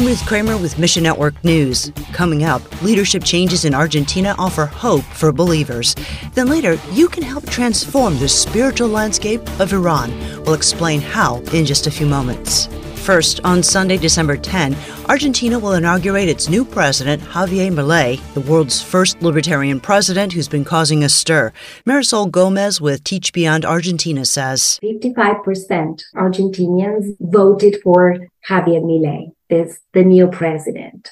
I'm Ruth Kramer with Mission Network News. Coming up, leadership changes in Argentina offer hope for believers. Then later, you can help transform the spiritual landscape of Iran. We'll explain how in just a few moments. First, on Sunday, December 10, Argentina will inaugurate its new president, Javier Milei, the world's first libertarian president who's been causing a stir. Marisol Gomez with Teach Beyond Argentina says 55% Argentinians voted for Javier Milei is the new president.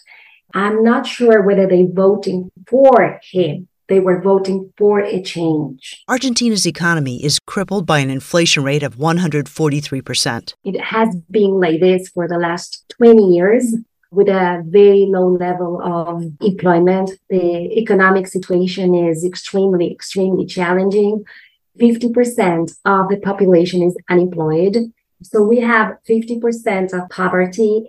I'm not sure whether they're voting for him. They were voting for a change. Argentina's economy is crippled by an inflation rate of 143%. It has been like this for the last 20 years with a very low level of employment. The economic situation is extremely, extremely challenging. 50% of the population is unemployed. So we have 50% of poverty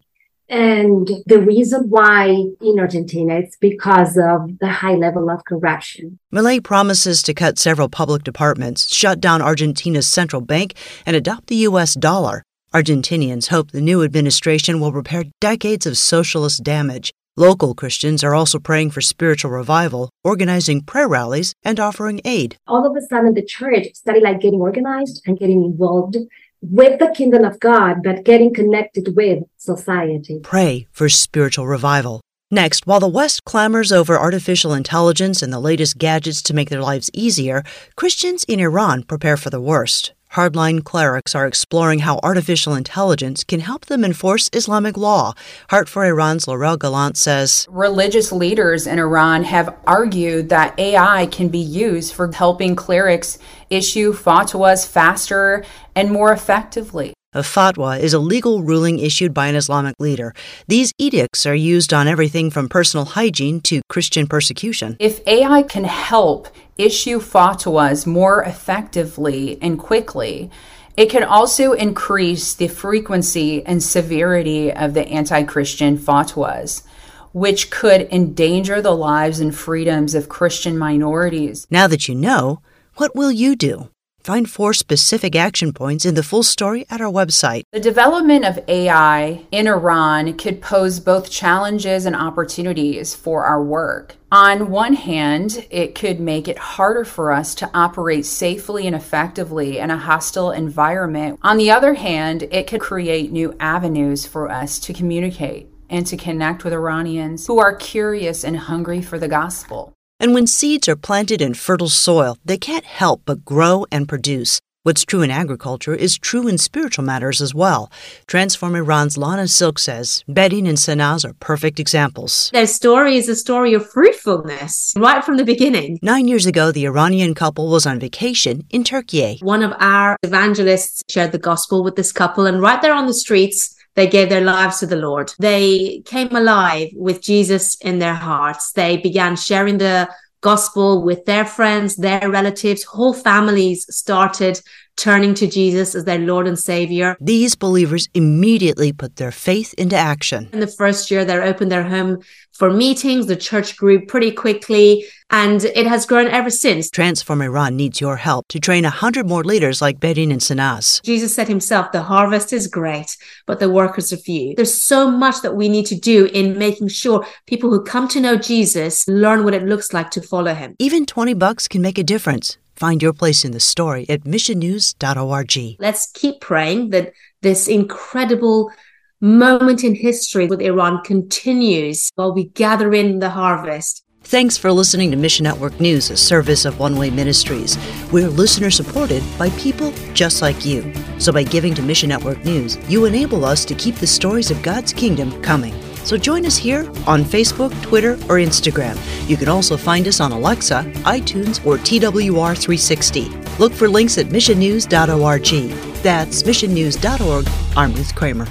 and the reason why in Argentina, it's because of the high level of corruption. Milei promises to cut several public departments, shut down Argentina's central bank, and adopt the U.S. dollar. Argentinians hope the new administration will repair decades of socialist damage. Local Christians are also praying for spiritual revival, organizing prayer rallies, and offering aid. All of a sudden, the church started like getting organized and getting involved with the kingdom of God, but getting connected with society. Pray for spiritual revival. Next, while the West clamors over artificial intelligence and the latest gadgets to make their lives easier, Christians in Iran prepare for the worst. Hardline clerics are exploring how artificial intelligence can help them enforce Islamic law. Heart for Iran's Laurel Gallant says Religious leaders in Iran have argued that AI can be used for helping clerics issue fatwas faster and more effectively. A fatwa is a legal ruling issued by an Islamic leader. These edicts are used on everything from personal hygiene to Christian persecution. If AI can help issue fatwas more effectively and quickly, it can also increase the frequency and severity of the anti Christian fatwas which could endanger the lives and freedoms of Christian minorities. Now that you know, what will you do? Find four specific action points in the full story at our website. The development of AI in Iran could pose both challenges and opportunities for our work. On one hand, it could make it harder for us to operate safely and effectively in a hostile environment. On the other hand, it could create new avenues for us to communicate and to connect with Iranians who are curious and hungry for the gospel. And when seeds are planted in fertile soil, they can't help but grow and produce. What's true in agriculture is true in spiritual matters as well. Transform Iran's Lana Silk says Bedin and Sanaz are perfect examples. Their story is a story of fruitfulness right from the beginning. Nine years ago, the Iranian couple was on vacation in Turkey. One of our evangelists shared the gospel with this couple, and right there on the streets, they gave their lives to the Lord. They came alive with Jesus in their hearts. They began sharing the gospel with their friends, their relatives, whole families started turning to Jesus as their Lord and Savior. These believers immediately put their faith into action. In the first year, they opened their home for meetings. The church grew pretty quickly and it has grown ever since. Transform Iran needs your help to train 100 more leaders like Bedin and Sanaz. Jesus said himself, the harvest is great, but the workers are few. There's so much that we need to do in making sure people who come to know Jesus learn what it looks like to follow him. Even 20 bucks can make a difference. Find your place in the story at missionnews.org. Let's keep praying that this incredible moment in history with Iran continues while we gather in the harvest. Thanks for listening to Mission Network News, a service of One Way Ministries. We're listener supported by people just like you. So by giving to Mission Network News, you enable us to keep the stories of God's kingdom coming. So join us here on Facebook, Twitter, or Instagram. You can also find us on Alexa, iTunes, or TWR360. Look for links at missionnews.org. That's missionnews.org. I'm Ruth Kramer.